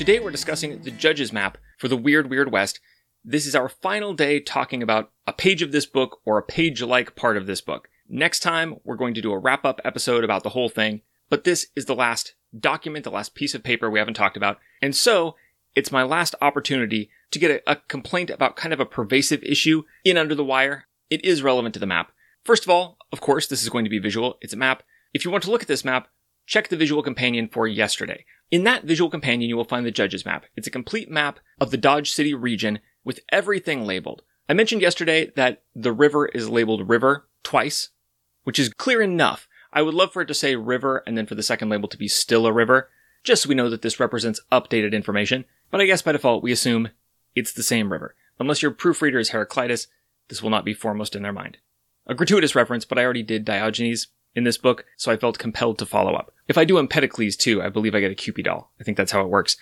Today we're discussing the judge's map for the Weird Weird West. This is our final day talking about a page of this book or a page like part of this book. Next time, we're going to do a wrap up episode about the whole thing, but this is the last document, the last piece of paper we haven't talked about. And so, it's my last opportunity to get a, a complaint about kind of a pervasive issue in Under the Wire. It is relevant to the map. First of all, of course, this is going to be visual. It's a map. If you want to look at this map, check the visual companion for yesterday. In that visual companion, you will find the judge's map. It's a complete map of the Dodge City region with everything labeled. I mentioned yesterday that the river is labeled river twice, which is clear enough. I would love for it to say river and then for the second label to be still a river, just so we know that this represents updated information. But I guess by default, we assume it's the same river. Unless your proofreader is Heraclitus, this will not be foremost in their mind. A gratuitous reference, but I already did Diogenes, in this book, so I felt compelled to follow up. If I do Empedocles too, I believe I get a Cupid doll. I think that's how it works.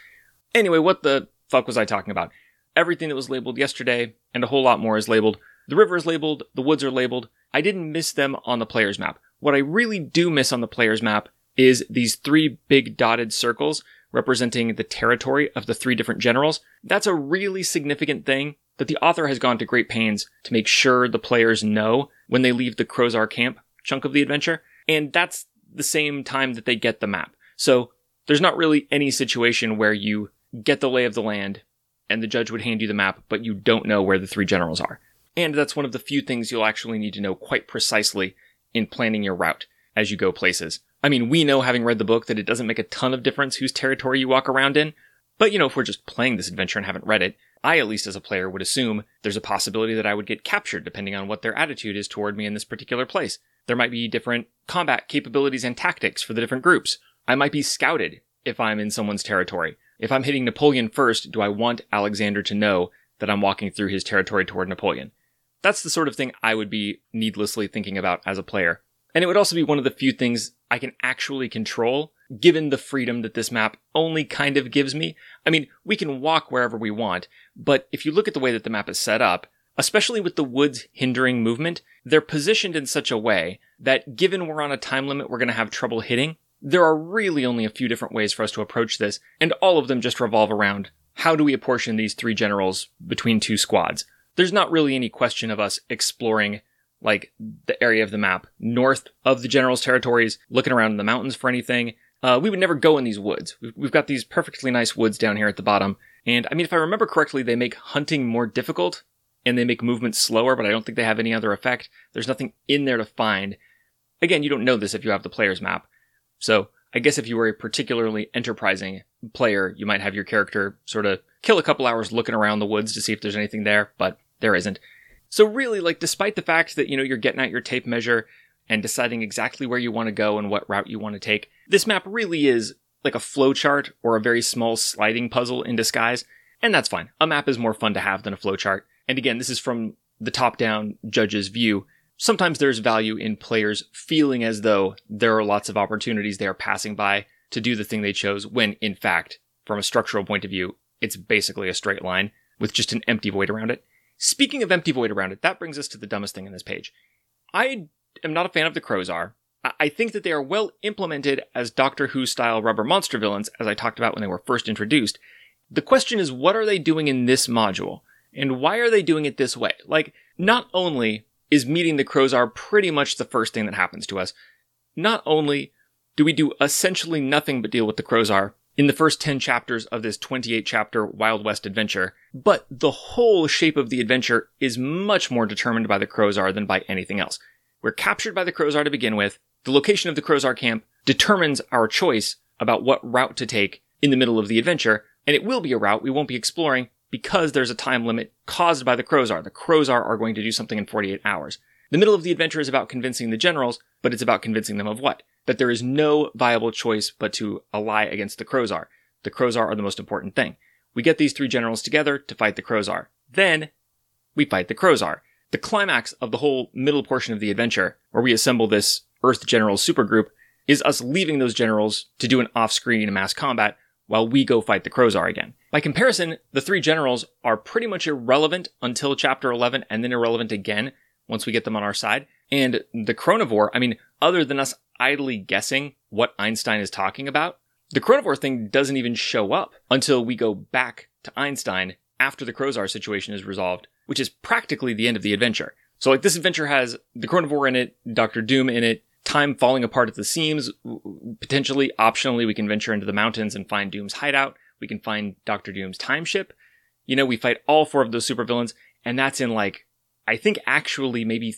Anyway, what the fuck was I talking about? Everything that was labeled yesterday, and a whole lot more is labeled. The river is labeled, the woods are labeled. I didn't miss them on the player's map. What I really do miss on the player's map is these three big dotted circles representing the territory of the three different generals. That's a really significant thing that the author has gone to great pains to make sure the players know when they leave the Crozar camp chunk of the adventure. And that's the same time that they get the map. So there's not really any situation where you get the lay of the land and the judge would hand you the map, but you don't know where the three generals are. And that's one of the few things you'll actually need to know quite precisely in planning your route as you go places. I mean, we know having read the book that it doesn't make a ton of difference whose territory you walk around in, but you know, if we're just playing this adventure and haven't read it, I, at least as a player, would assume there's a possibility that I would get captured depending on what their attitude is toward me in this particular place. There might be different combat capabilities and tactics for the different groups. I might be scouted if I'm in someone's territory. If I'm hitting Napoleon first, do I want Alexander to know that I'm walking through his territory toward Napoleon? That's the sort of thing I would be needlessly thinking about as a player. And it would also be one of the few things I can actually control given the freedom that this map only kind of gives me. I mean, we can walk wherever we want, but if you look at the way that the map is set up, especially with the woods hindering movement, they're positioned in such a way that given we're on a time limit we're going to have trouble hitting, there are really only a few different ways for us to approach this, and all of them just revolve around how do we apportion these three generals between two squads? There's not really any question of us exploring like the area of the map north of the general's territories, looking around in the mountains for anything, uh, we would never go in these woods. We've, got these perfectly nice woods down here at the bottom. And I mean, if I remember correctly, they make hunting more difficult and they make movement slower, but I don't think they have any other effect. There's nothing in there to find. Again, you don't know this if you have the player's map. So I guess if you were a particularly enterprising player, you might have your character sort of kill a couple hours looking around the woods to see if there's anything there, but there isn't. So really, like, despite the fact that, you know, you're getting out your tape measure and deciding exactly where you want to go and what route you want to take. This map really is like a flowchart or a very small sliding puzzle in disguise, and that's fine. A map is more fun to have than a flowchart. And again, this is from the top down judge's view. Sometimes there's value in players feeling as though there are lots of opportunities they are passing by to do the thing they chose, when in fact, from a structural point of view, it's basically a straight line with just an empty void around it. Speaking of empty void around it, that brings us to the dumbest thing in this page. I am not a fan of the Crozar. I think that they are well implemented as Doctor Who style rubber monster villains, as I talked about when they were first introduced. The question is, what are they doing in this module? And why are they doing it this way? Like, not only is meeting the Crozar pretty much the first thing that happens to us, not only do we do essentially nothing but deal with the Crozar in the first 10 chapters of this 28 chapter Wild West adventure, but the whole shape of the adventure is much more determined by the Crozar than by anything else. We're captured by the Crozar to begin with. The location of the Crozar camp determines our choice about what route to take in the middle of the adventure, and it will be a route we won't be exploring because there's a time limit caused by the Crozar. The Crozar are going to do something in 48 hours. The middle of the adventure is about convincing the generals, but it's about convincing them of what? that there is no viable choice but to ally against the Crozar. The Crozar are the most important thing. We get these three generals together to fight the Crozar. Then we fight the Crozar. The climax of the whole middle portion of the adventure, where we assemble this Earth Generals supergroup, is us leaving those generals to do an off-screen mass combat while we go fight the Crozar again. By comparison, the three generals are pretty much irrelevant until chapter 11 and then irrelevant again once we get them on our side. And the Chronovore, I mean, other than us idly guessing what Einstein is talking about, the Chronovore thing doesn't even show up until we go back to Einstein after the Crozar situation is resolved, which is practically the end of the adventure. So like this adventure has the Chronovore in it, Doctor Doom in it, time falling apart at the seams. Potentially, optionally, we can venture into the mountains and find Doom's hideout. We can find Doctor Doom's time ship. You know, we fight all four of those supervillains, and that's in like, I think actually maybe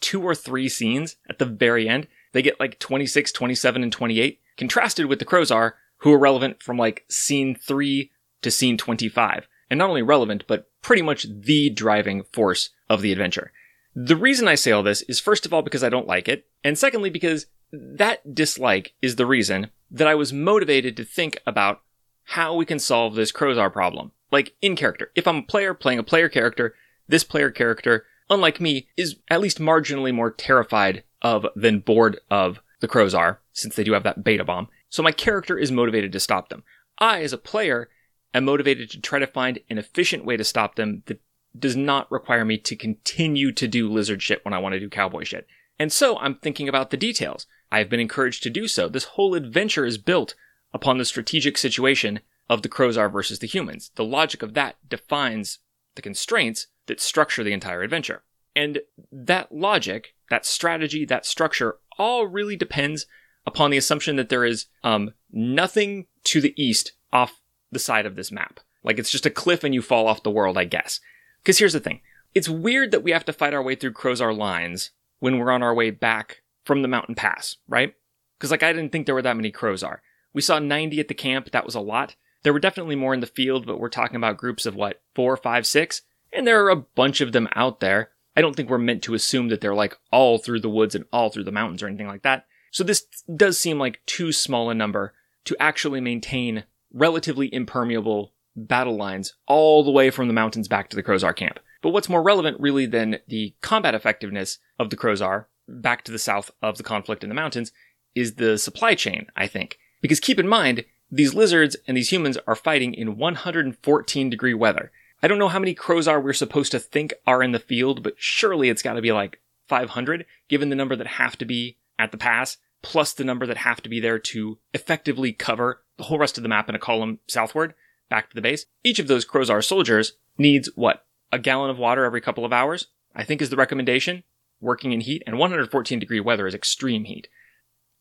two or three scenes at the very end. They get like 26, 27, and 28, contrasted with the Crozar, who are relevant from like scene 3 to scene 25. And not only relevant, but pretty much the driving force of the adventure. The reason I say all this is first of all because I don't like it, and secondly because that dislike is the reason that I was motivated to think about how we can solve this Crozar problem. Like in character. If I'm a player playing a player character, this player character, unlike me, is at least marginally more terrified of than bored of the Crozar, since they do have that beta bomb. So my character is motivated to stop them. I, as a player, am motivated to try to find an efficient way to stop them that does not require me to continue to do lizard shit when I want to do cowboy shit. And so I'm thinking about the details. I have been encouraged to do so. This whole adventure is built upon the strategic situation of the Crozar versus the humans. The logic of that defines the constraints that structure the entire adventure. And that logic, that strategy, that structure all really depends upon the assumption that there is um, nothing to the east off the side of this map. Like it's just a cliff and you fall off the world, I guess. Because here's the thing. It's weird that we have to fight our way through Crozar lines when we're on our way back from the mountain pass, right? Because like I didn't think there were that many Crozar. We saw 90 at the camp, that was a lot. There were definitely more in the field, but we're talking about groups of what, four, five, six? And there are a bunch of them out there. I don't think we're meant to assume that they're like all through the woods and all through the mountains or anything like that. So this does seem like too small a number to actually maintain relatively impermeable battle lines all the way from the mountains back to the Crozar camp. But what's more relevant really than the combat effectiveness of the Crozar back to the south of the conflict in the mountains is the supply chain, I think. Because keep in mind, these lizards and these humans are fighting in 114 degree weather. I don't know how many Crozar we're supposed to think are in the field, but surely it's got to be like 500, given the number that have to be at the pass, plus the number that have to be there to effectively cover the whole rest of the map in a column southward back to the base. Each of those Crozar soldiers needs what? A gallon of water every couple of hours, I think is the recommendation. Working in heat, and 114 degree weather is extreme heat.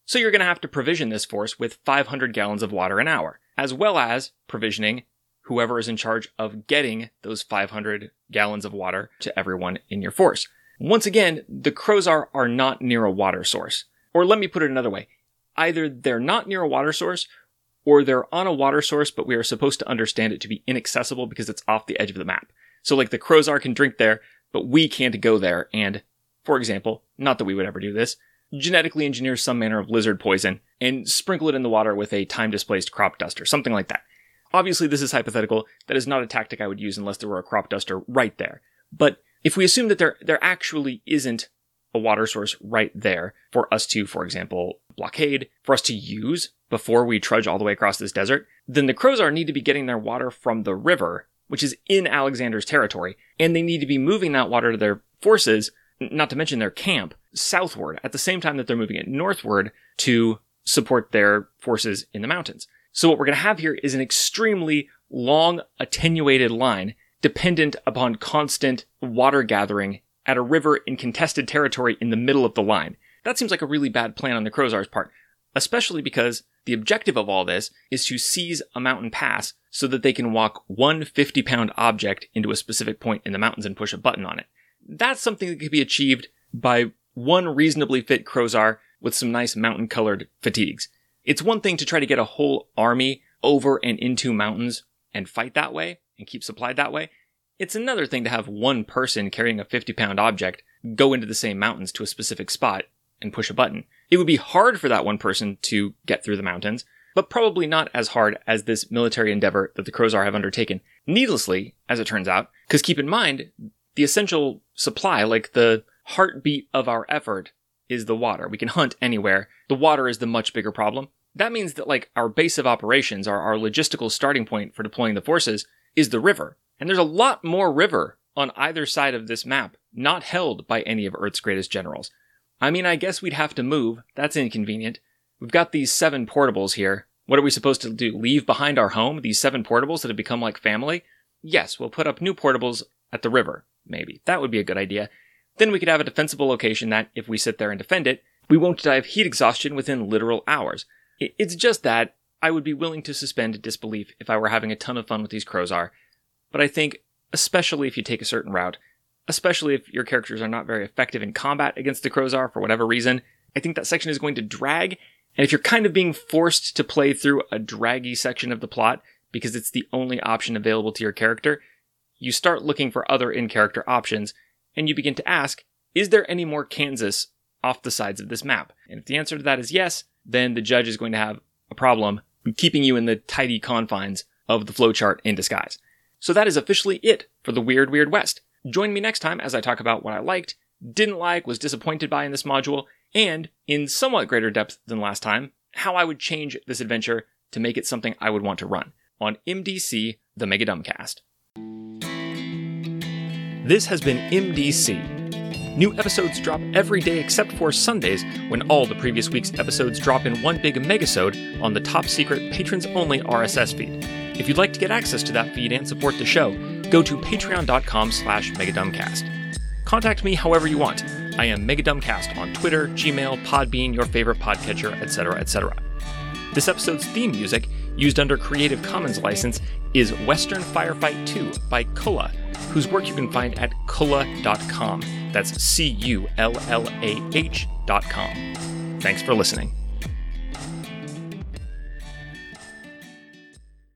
So you're going to have to provision this force with 500 gallons of water an hour, as well as provisioning whoever is in charge of getting those 500 gallons of water to everyone in your force. Once again, the Crozar are not near a water source. Or let me put it another way. Either they're not near a water source, or they're on a water source, but we are supposed to understand it to be inaccessible because it's off the edge of the map. So like the Crozar can drink there, but we can't go there and, for example, not that we would ever do this, genetically engineer some manner of lizard poison and sprinkle it in the water with a time displaced crop duster, something like that. Obviously, this is hypothetical. That is not a tactic I would use unless there were a crop duster right there. But if we assume that there, there actually isn't a water source right there for us to, for example, blockade, for us to use before we trudge all the way across this desert, then the Crozar need to be getting their water from the river, which is in Alexander's territory, and they need to be moving that water to their forces, not to mention their camp, southward at the same time that they're moving it northward to support their forces in the mountains. So what we're going to have here is an extremely long, attenuated line dependent upon constant water gathering at a river in contested territory in the middle of the line. That seems like a really bad plan on the Crozar's part, especially because the objective of all this is to seize a mountain pass so that they can walk one 50 pound object into a specific point in the mountains and push a button on it. That's something that could be achieved by one reasonably fit Crozar with some nice mountain colored fatigues. It's one thing to try to get a whole army over and into mountains and fight that way and keep supplied that way. It's another thing to have one person carrying a 50 pound object go into the same mountains to a specific spot and push a button. It would be hard for that one person to get through the mountains, but probably not as hard as this military endeavor that the Crozar have undertaken. Needlessly, as it turns out, because keep in mind, the essential supply, like the heartbeat of our effort, is the water. We can hunt anywhere. The water is the much bigger problem. That means that, like, our base of operations, our, our logistical starting point for deploying the forces, is the river. And there's a lot more river on either side of this map, not held by any of Earth's greatest generals. I mean, I guess we'd have to move. That's inconvenient. We've got these seven portables here. What are we supposed to do? Leave behind our home? These seven portables that have become like family? Yes, we'll put up new portables at the river. Maybe. That would be a good idea. Then we could have a defensible location that, if we sit there and defend it, we won't die of heat exhaustion within literal hours. It's just that I would be willing to suspend disbelief if I were having a ton of fun with these Crozar. But I think, especially if you take a certain route, especially if your characters are not very effective in combat against the Crozar for whatever reason, I think that section is going to drag. And if you're kind of being forced to play through a draggy section of the plot because it's the only option available to your character, you start looking for other in character options and you begin to ask, is there any more Kansas off the sides of this map? And if the answer to that is yes, then the judge is going to have a problem keeping you in the tidy confines of the flowchart in disguise. So that is officially it for the Weird Weird West. Join me next time as I talk about what I liked, didn't like, was disappointed by in this module, and, in somewhat greater depth than last time, how I would change this adventure to make it something I would want to run on MDC, the Mega Dumbcast. This has been MDC. New episodes drop every day except for Sundays, when all the previous week's episodes drop in one big megasode on the top secret patrons only RSS feed. If you'd like to get access to that feed and support the show, go to patreon.com slash megadumbcast. Contact me however you want. I am Megadumbcast on Twitter, Gmail, Podbean, your favorite podcatcher, etc., etc. This episode's theme music, used under Creative Commons license, is Western Firefight 2 by Cullah, whose work you can find at cullah.com. That's C U L L A H.com. Thanks for listening.